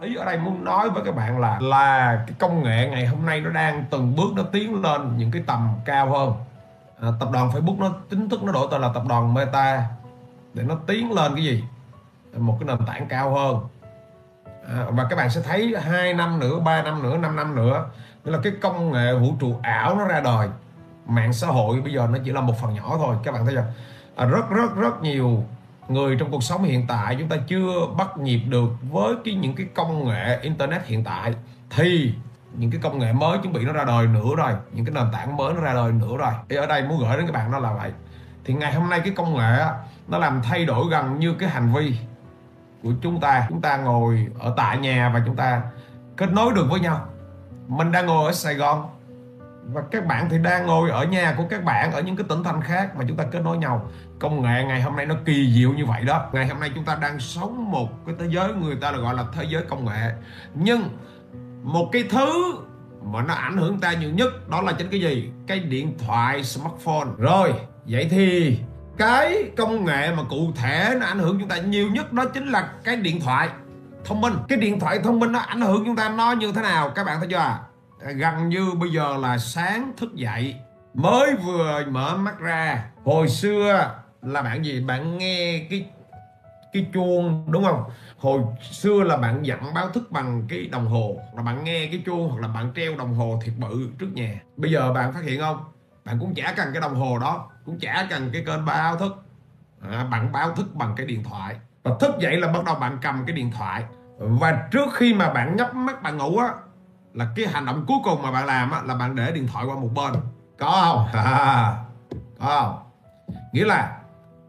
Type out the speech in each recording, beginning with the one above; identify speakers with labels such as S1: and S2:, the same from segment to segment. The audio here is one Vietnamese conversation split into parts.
S1: ý ở đây muốn nói với các bạn là là cái công nghệ ngày hôm nay nó đang từng bước nó tiến lên những cái tầm cao hơn. À, tập đoàn Facebook nó chính thức nó đổi tên là tập đoàn Meta để nó tiến lên cái gì? Một cái nền tảng cao hơn. À, và các bạn sẽ thấy hai năm nữa 3 năm nữa 5 năm nữa tức là cái công nghệ vũ trụ ảo nó ra đời. Mạng xã hội bây giờ nó chỉ là một phần nhỏ thôi các bạn thấy chưa? À, rất rất rất nhiều người trong cuộc sống hiện tại, chúng ta chưa bắt nhịp được với cái những cái công nghệ internet hiện tại, thì những cái công nghệ mới chuẩn bị nó ra đời nữa rồi, những cái nền tảng mới nó ra đời nữa rồi. Thì ở đây muốn gửi đến các bạn đó là vậy. Thì ngày hôm nay cái công nghệ nó làm thay đổi gần như cái hành vi của chúng ta. Chúng ta ngồi ở tại nhà và chúng ta kết nối được với nhau. Mình đang ngồi ở Sài Gòn và các bạn thì đang ngồi ở nhà của các bạn ở những cái tỉnh thành khác mà chúng ta kết nối nhau. Công nghệ ngày hôm nay nó kỳ diệu như vậy đó. Ngày hôm nay chúng ta đang sống một cái thế giới người ta là gọi là thế giới công nghệ. Nhưng một cái thứ mà nó ảnh hưởng ta nhiều nhất đó là chính cái gì? Cái điện thoại, smartphone. Rồi, vậy thì cái công nghệ mà cụ thể nó ảnh hưởng chúng ta nhiều nhất đó chính là cái điện thoại thông minh. Cái điện thoại thông minh nó ảnh hưởng chúng ta nó như thế nào? Các bạn thấy chưa? à? Gần như bây giờ là sáng thức dậy mới vừa mở mắt ra. Hồi xưa là bạn gì? Bạn nghe cái cái chuông đúng không? Hồi xưa là bạn dặn báo thức bằng cái đồng hồ là bạn nghe cái chuông hoặc là bạn treo đồng hồ thiệt bự trước nhà. Bây giờ bạn phát hiện không? Bạn cũng chả cần cái đồng hồ đó cũng chả cần cái kênh báo thức. À, bạn báo thức bằng cái điện thoại. Và thức dậy là bắt đầu bạn cầm cái điện thoại. Và trước khi mà bạn nhắm mắt bạn ngủ á là cái hành động cuối cùng mà bạn làm á, là bạn để điện thoại qua một bên. Có không? À, có không? Nghĩa là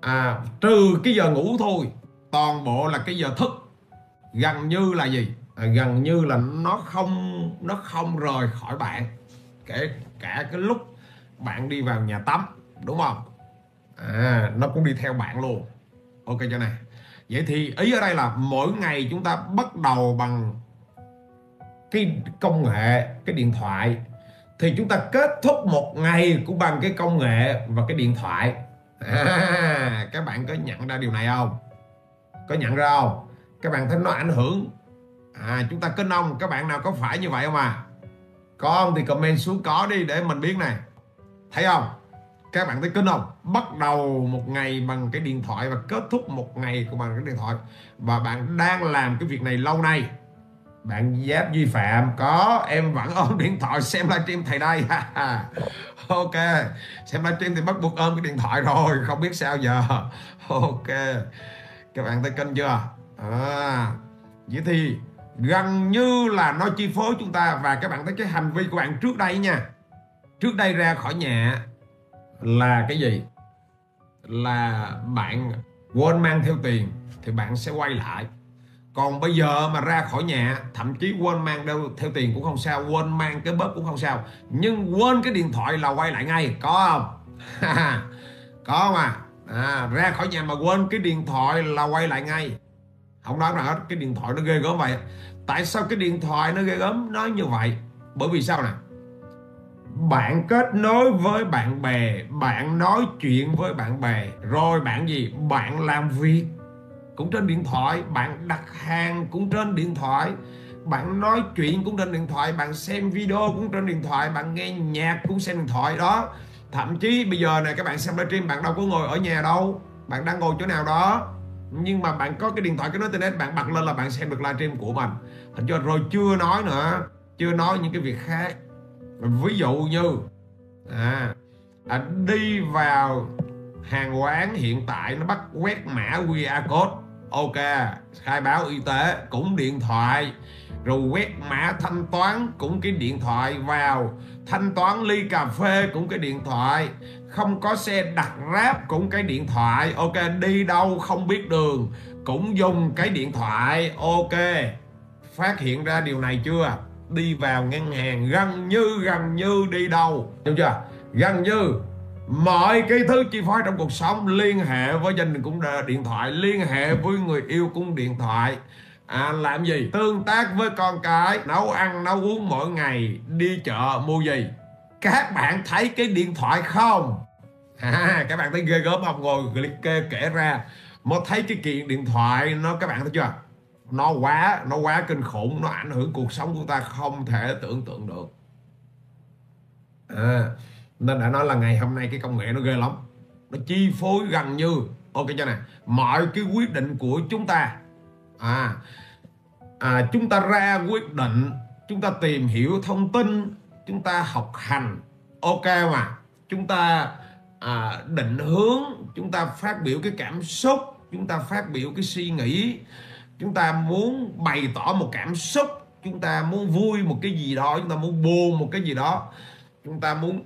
S1: à, trừ cái giờ ngủ thôi toàn bộ là cái giờ thức. Gần như là gì? À, gần như là nó không nó không rời khỏi bạn. Kể cả cái lúc bạn đi vào nhà tắm đúng không? À, nó cũng đi theo bạn luôn. Ok cho này. Vậy thì ý ở đây là mỗi ngày chúng ta bắt đầu bằng cái công nghệ cái điện thoại thì chúng ta kết thúc một ngày cũng bằng cái công nghệ và cái điện thoại. À, các bạn có nhận ra điều này không? Có nhận ra không? Các bạn thấy nó ảnh hưởng. À chúng ta kinh ông các bạn nào có phải như vậy không à? Có thì comment xuống có đi để mình biết này. Thấy không? Các bạn thấy kinh không? Bắt đầu một ngày bằng cái điện thoại và kết thúc một ngày bằng cái điện thoại. Và bạn đang làm cái việc này lâu nay bạn giáp duy phạm có em vẫn ôm điện thoại xem livestream thầy đây. Ok xem livestream thì bắt buộc ôm cái điện thoại rồi không biết sao giờ. Ok các bạn thấy kênh chưa? À, vậy thì gần như là nó chi phối chúng ta và các bạn thấy cái hành vi của bạn trước đây nha. Trước đây ra khỏi nhà là cái gì? Là bạn quên mang theo tiền thì bạn sẽ quay lại còn bây giờ mà ra khỏi nhà thậm chí quên mang đeo theo tiền cũng không sao quên mang cái bóp cũng không sao. Nhưng quên cái điện thoại là quay lại ngay có không? Có mà à, ra khỏi nhà mà quên cái điện thoại là quay lại ngay. Không nói là hết cái điện thoại nó ghê gớm vậy. Tại sao cái điện thoại nó ghê gớm? Nó như vậy bởi vì sao nè? Bạn kết nối với bạn bè bạn nói chuyện với bạn bè rồi bạn gì? Bạn làm việc cũng trên điện thoại bạn đặt hàng cũng trên điện thoại bạn nói chuyện cũng trên điện thoại bạn xem video cũng trên điện thoại bạn nghe nhạc cũng xem điện thoại đó. Thậm chí bây giờ này các bạn xem livestream bạn đâu có ngồi ở nhà đâu bạn đang ngồi chỗ nào đó. Nhưng mà bạn có cái điện thoại cái nói internet bạn bật lên là bạn xem được livestream của mình. Hình cho rồi chưa nói nữa chưa nói những cái việc khác. Ví dụ như à, à đi vào hàng quán hiện tại nó bắt quét mã QR code ok, khai báo y tế, cũng điện thoại. Rồi quét mã thanh toán, cũng cái điện thoại vào. Thanh toán ly cà phê, cũng cái điện thoại. Không có xe đặt ráp, cũng cái điện thoại. Ok, đi đâu không biết đường, cũng dùng cái điện thoại. Ok, phát hiện ra điều này chưa? Đi vào ngân hàng, gần như gần như đi đâu? Đúng chưa? Gần như mọi cái thứ chi phối trong cuộc sống liên hệ với gia đình cũng điện thoại liên hệ với người yêu cũng điện thoại. À, làm gì? Tương tác với con cái nấu ăn nấu uống mỗi ngày đi chợ mua gì? Các bạn thấy cái điện thoại không? À, các bạn thấy ghê gớm không? Ngồi liệt kê kể ra. Mới thấy cái kiện điện thoại nó các bạn thấy chưa? Nó quá nó quá kinh khủng nó ảnh hưởng cuộc sống của ta không thể tưởng tượng được. À, nên đã nói là ngày hôm nay cái công nghệ nó ghê lắm. Nó chi phối gần như. Ok cho nè. Mọi cái quyết định của chúng ta. À, à chúng ta ra quyết định. Chúng ta tìm hiểu thông tin. Chúng ta học hành. Ok mà. Chúng ta à, định hướng. Chúng ta phát biểu cái cảm xúc. Chúng ta phát biểu cái suy nghĩ. Chúng ta muốn bày tỏ một cảm xúc. Chúng ta muốn vui một cái gì đó. Chúng ta muốn buồn một cái gì đó. Chúng ta muốn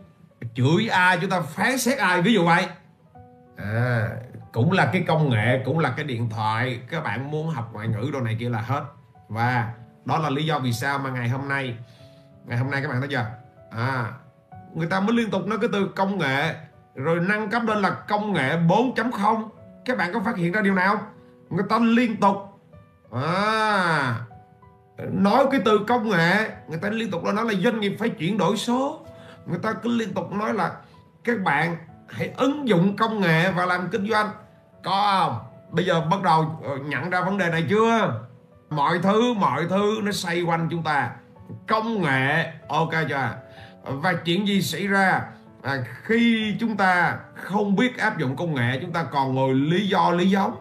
S1: chửi ai chúng ta phán xét ai ví dụ vậy. À, cũng là cái công nghệ cũng là cái điện thoại các bạn muốn học ngoại ngữ đồ này kia là hết. Và đó là lý do vì sao mà ngày hôm nay ngày hôm nay các bạn thấy chưa? À người ta mới liên tục nói cái từ công nghệ rồi nâng cấp lên là công nghệ 4.0 các bạn có phát hiện ra điều nào người ta liên tục à, nói cái từ công nghệ người ta liên tục là nói là doanh nghiệp phải chuyển đổi số người ta cứ liên tục nói là các bạn hãy ứng dụng công nghệ và làm kinh doanh. Có không? Bây giờ bắt đầu ờ, nhận ra vấn đề này chưa? Mọi thứ mọi thứ nó xoay quanh chúng ta. Công nghệ ok chưa? Và chuyện gì xảy ra? À, khi chúng ta không biết áp dụng công nghệ chúng ta còn ngồi lý do lý giống.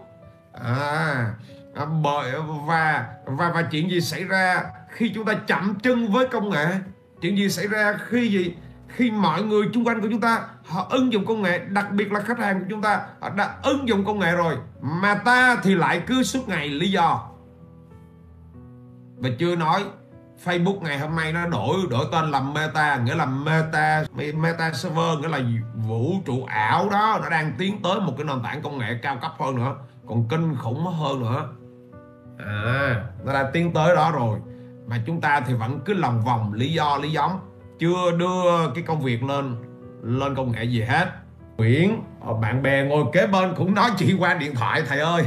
S1: À, à, bởi và và và chuyện gì xảy ra khi chúng ta chậm chân với công nghệ? Chuyện gì xảy ra khi gì khi mọi người xung quanh của chúng ta, họ ứng dụng công nghệ, đặc biệt là khách hàng của chúng ta, họ đã ứng dụng công nghệ rồi. Mà ta thì lại cứ suốt ngày lý do. Và chưa nói, Facebook ngày hôm nay nó đổi đổi tên là Meta, nghĩa là Meta Meta server, nghĩa là vũ trụ ảo đó. Nó đang tiến tới một cái nền tảng công nghệ cao cấp hơn nữa, còn kinh khủng hơn nữa. À nó đã tiến tới đó rồi. Mà chúng ta thì vẫn cứ lòng vòng, lý do, lý giống chưa đưa cái công việc lên lên công nghệ gì hết. Nguyễn ờ, bạn bè ngồi kế bên cũng nói chuyện qua điện thoại, thầy ơi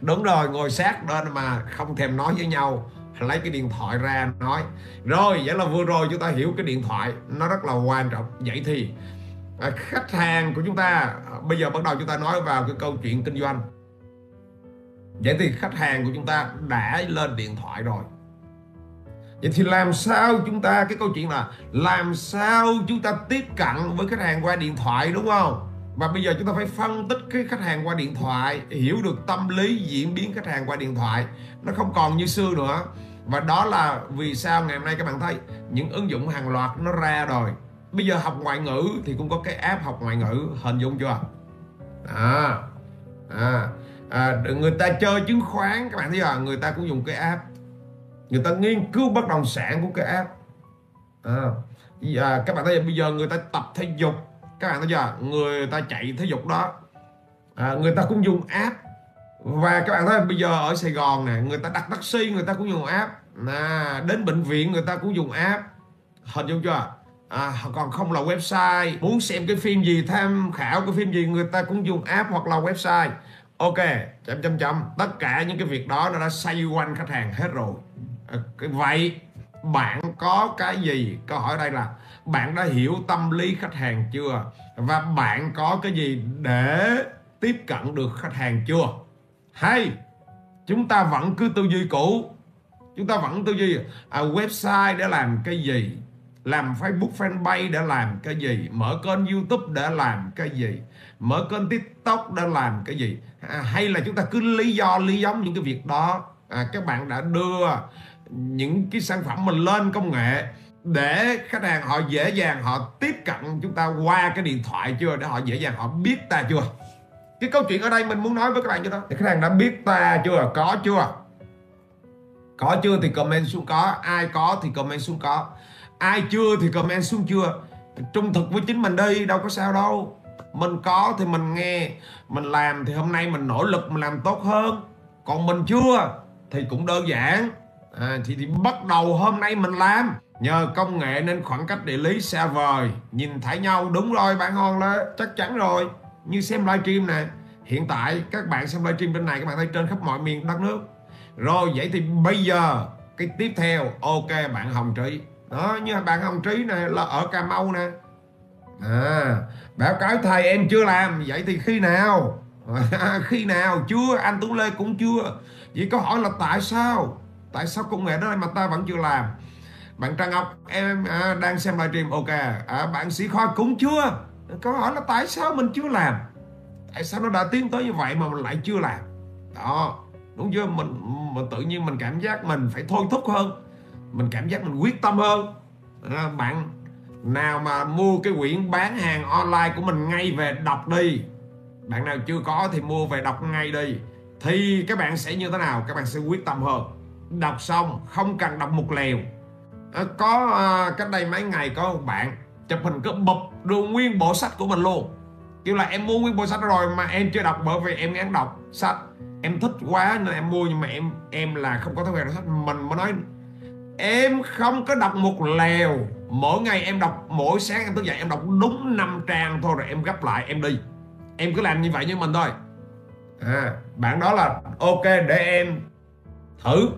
S1: đúng rồi, ngồi sát bên mà không thèm nói với nhau. Lấy cái điện thoại ra nói. Rồi, vậy là vừa rồi chúng ta hiểu cái điện thoại, nó rất là quan trọng. Vậy thì à, khách hàng của chúng ta à, bây giờ bắt đầu chúng ta nói vào cái câu chuyện kinh doanh. Vậy thì khách hàng của chúng ta đã lên điện thoại rồi vậy thì làm sao chúng ta cái câu chuyện là làm sao chúng ta tiếp cận với khách hàng qua điện thoại đúng không? Và bây giờ chúng ta phải phân tích cái khách hàng qua điện thoại hiểu được tâm lý diễn biến khách hàng qua điện thoại. Nó không còn như xưa nữa. Và đó là vì sao ngày hôm nay các bạn thấy những ứng dụng hàng loạt nó ra rồi. Bây giờ học ngoại ngữ thì cũng có cái app học ngoại ngữ hình dung chưa? À, à, à người ta chơi chứng khoán các bạn thấy là người ta cũng dùng cái app người ta nghiên cứu bất động sản của cái app. À, và các bạn thấy bây giờ người ta tập thể dục. Các bạn thấy chưa? Người ta chạy thể dục đó. À, người ta cũng dùng app. Và các bạn thấy bây giờ ở Sài Gòn nè người ta đặt taxi người ta cũng dùng app. À, đến bệnh viện người ta cũng dùng app. Hình dung chưa? À, còn không là website. Muốn xem cái phim gì tham khảo cái phim gì người ta cũng dùng app hoặc là website. Ok chấm chấm chấm. Tất cả những cái việc đó nó đã xoay quanh khách hàng hết rồi. Ờ, vậy bạn có cái gì? Câu hỏi đây là bạn đã hiểu tâm lý khách hàng chưa? Và bạn có cái gì để tiếp cận được khách hàng chưa? Hay chúng ta vẫn cứ tư duy cũ. Chúng ta vẫn tư duy à, website để làm cái gì? Làm Facebook fanpage để làm cái gì? Mở kênh YouTube để làm cái gì? Mở kênh TikTok để làm cái gì? À, hay là chúng ta cứ lý do lý giống những cái việc đó? À, các bạn đã đưa những cái sản phẩm mình lên công nghệ để khách hàng họ dễ dàng họ tiếp cận chúng ta qua cái điện thoại chưa? Để họ dễ dàng họ biết ta chưa? Cái câu chuyện ở đây mình muốn nói với các bạn cho đó. Khách hàng đã biết ta chưa? Có chưa? Có chưa thì comment xuống có. Ai có thì comment xuống có. Ai chưa thì comment xuống chưa? Trung thực với chính mình đi, đâu có sao đâu. Mình có thì mình nghe. Mình làm thì hôm nay mình nỗ lực, mình làm tốt hơn. Còn mình chưa thì cũng đơn giản à, thì, thì bắt đầu hôm nay mình làm. Nhờ công nghệ nên khoảng cách địa lý xa vời. Nhìn thấy nhau đúng rồi bạn ngon đó chắc chắn rồi. Như xem livestream nè. Hiện tại các bạn xem livestream bên này các bạn thấy trên khắp mọi miền đất nước. Rồi vậy thì bây giờ cái tiếp theo ok bạn hồng trí. Đó như bạn hồng trí này là ở cà mau nè. À báo cáo thầy em chưa làm. Vậy thì khi nào? Khi nào? Chưa anh Tuấn Lê cũng chưa. Vậy câu hỏi là tại sao? Tại sao công nghệ đó mà ta vẫn chưa làm? Bạn Trang Ngọc em à, đang xem livestream ok à, bạn sĩ khoa cũng chưa. Câu hỏi là tại sao mình chưa làm? Tại sao nó đã tiến tới như vậy mà mình lại chưa làm? Đó đúng chưa? Mình mình tự nhiên mình cảm giác mình phải thôi thúc hơn. Mình cảm giác mình quyết tâm hơn. À, bạn nào mà mua cái quyển bán hàng online của mình ngay về đọc đi. Bạn nào chưa có thì mua về đọc ngay đi. Thì các bạn sẽ như thế nào? Các bạn sẽ quyết tâm hơn đọc xong không cần đọc một lèo. À, có à, cách đây mấy ngày có một bạn chụp hình cứ bụp đưa nguyên bộ sách của mình luôn. Kêu là em mua nguyên bộ sách rồi mà em chưa đọc bởi vì em ngán đọc sách. Em thích quá nên em mua nhưng mà em em là không có thói quen đọc sách. Mình mới nói em không có đọc một lèo. Mỗi ngày em đọc mỗi sáng em thức dậy em đọc đúng 5 trang thôi rồi em gấp lại em đi. Em cứ làm như vậy như mình thôi. À, bạn đó là ok để em thử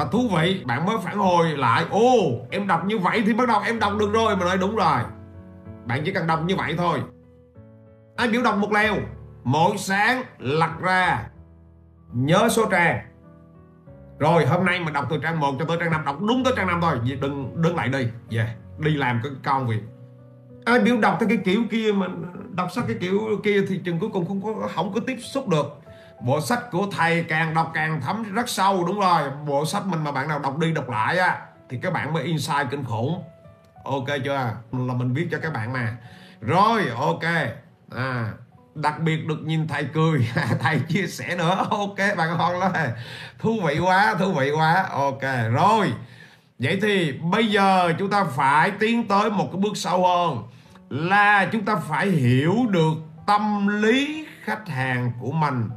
S1: và thú vị, bạn mới phản hồi lại, ô, em đọc như vậy thì bắt đầu em đọc được rồi. Mà nói, đúng rồi, bạn chỉ cần đọc như vậy thôi. Ai biểu đọc một leo mỗi sáng lật ra, nhớ số trang. Rồi, hôm nay mình đọc từ trang 1 cho tới trang 5 đọc đúng tới trang 5 thôi. Đừng, đứng lại đi. Về yeah. đi làm cái công việc. Ai biểu đọc theo cái kiểu kia mà đọc sách cái kiểu kia thì chừng cuối cùng không có không có tiếp xúc được bộ sách của thầy càng đọc càng thấm rất sâu, đúng rồi. Bộ sách mình mà bạn nào đọc đi đọc lại á, thì các bạn mới insight kinh khủng. Ok chưa? Là mình viết cho các bạn mà. Rồi, ok. À đặc biệt được nhìn thầy cười. Thầy chia sẻ nữa. Ok, bạn con lắm. Thú vị quá, thú vị quá. Ok, rồi. Vậy thì bây giờ chúng ta phải tiến tới một cái bước sâu hơn, là chúng ta phải hiểu được tâm lý khách hàng của mình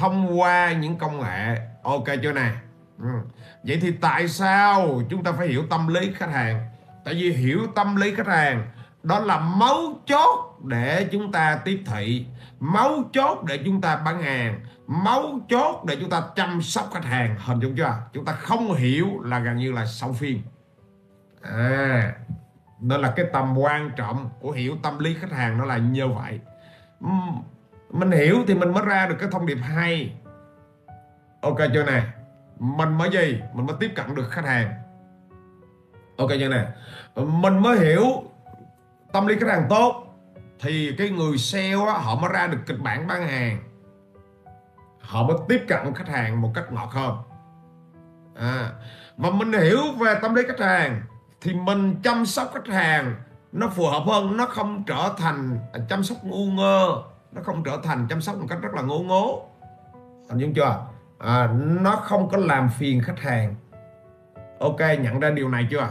S1: thông qua những công nghệ. Ok chưa nè? Ừ. vậy thì tại sao chúng ta phải hiểu tâm lý khách hàng? Tại vì hiểu tâm lý khách hàng đó là mấu chốt để chúng ta tiếp thị, mấu chốt để chúng ta bán hàng, mấu chốt để chúng ta chăm sóc khách hàng, hình dung chưa? Chúng ta không hiểu là gần như là xong phim. À đó là cái tầm quan trọng của hiểu tâm lý khách hàng, nó là như vậy mình hiểu thì mình mới ra được cái thông điệp hay. Ok chưa nè mình mới gì? Mình mới tiếp cận được khách hàng. Ok chưa nè mình mới hiểu tâm lý khách hàng tốt thì cái người sale á, họ mới ra được kịch bản bán hàng. Họ mới tiếp cận khách hàng một cách ngọt hơn. À, và mình hiểu về tâm lý khách hàng thì mình chăm sóc khách hàng nó phù hợp hơn nó không trở thành chăm sóc ngu ngơ nó không trở thành chăm sóc một cách rất là ngố ngố. Hình dung chưa? À, nó không có làm phiền khách hàng. Ok nhận ra điều này chưa?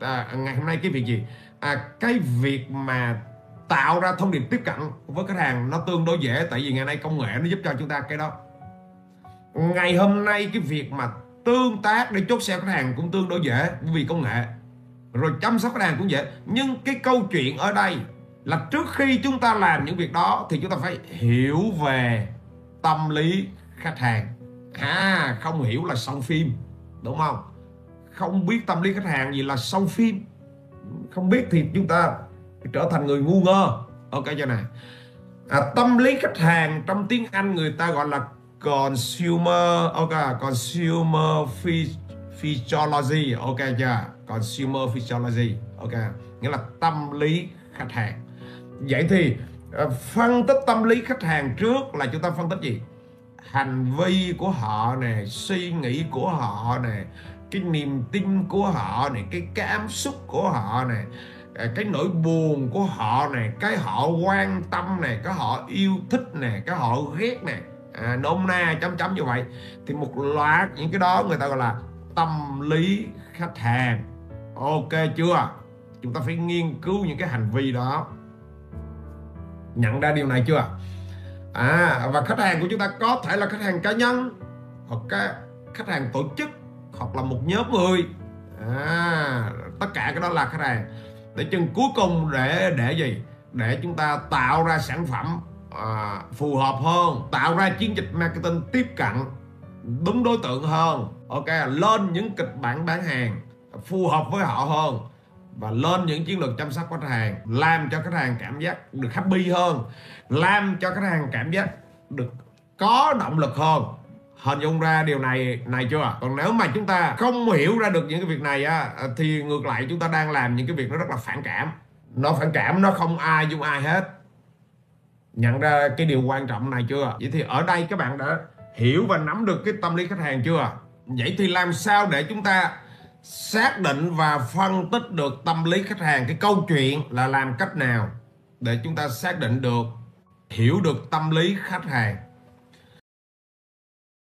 S1: À, ngày hôm nay cái việc gì? À, cái việc mà tạo ra thông điệp tiếp cận với khách hàng nó tương đối dễ tại vì ngày nay công nghệ nó giúp cho chúng ta cái đó. Ngày hôm nay cái việc mà tương tác để chốt xe khách hàng cũng tương đối dễ vì công nghệ. Rồi chăm sóc khách hàng cũng dễ. Nhưng cái câu chuyện ở đây là trước khi chúng ta làm những việc đó thì chúng ta phải hiểu về tâm lý khách hàng. À không hiểu là xong phim đúng không? Không biết tâm lý khách hàng gì là xong phim. Không biết thì chúng ta trở thành người ngu ngơ. Ok cho này à, tâm lý khách hàng trong tiếng Anh người ta gọi là consumer ok consumer physiology ok chưa? Consumer physiology ok. Nghĩa là tâm lý khách hàng vậy thì ờ, phân tích tâm lý khách hàng trước là chúng ta phân tích gì? Hành vi của họ nè suy nghĩ của họ nè cái niềm tin của họ này cái cảm xúc của họ này ờ, cái nỗi buồn của họ này cái họ quan tâm này cái họ yêu thích này cái họ ghét này à, nôm na chấm chấm như vậy. Thì một loạt những cái đó người ta gọi là tâm lý khách hàng. Ok chưa? Chúng ta phải nghiên cứu những cái hành vi đó nhận ra điều này chưa? À và khách hàng của chúng ta có thể là khách hàng cá nhân hoặc cái khách hàng tổ chức hoặc là một nhóm người. À, tất cả cái đó là khách hàng. Để chừng cuối cùng để để gì? Để chúng ta tạo ra sản phẩm à, phù hợp hơn tạo ra chiến dịch marketing tiếp cận đúng đối tượng hơn. Ok lên những kịch bản bán hàng phù hợp với họ hơn và lên những chiến lược chăm sóc khách hàng, làm cho khách hàng cảm giác được happy hơn, làm cho khách hàng cảm giác được có động lực hơn. Hình dung ra điều này này chưa còn nếu mà chúng ta không hiểu ra được những cái việc này á à, thì ngược lại chúng ta đang làm những cái việc nó rất là phản cảm. Nó phản cảm, nó không ai dung ai hết. Nhận ra cái điều quan trọng này chưa vậy thì ở đây các bạn đã hiểu và nắm được cái tâm lý khách hàng chưa vậy thì làm sao để chúng ta xác định và phân tích được tâm lý khách hàng, cái câu chuyện là làm cách nào để chúng ta xác định được, hiểu được tâm lý khách hàng.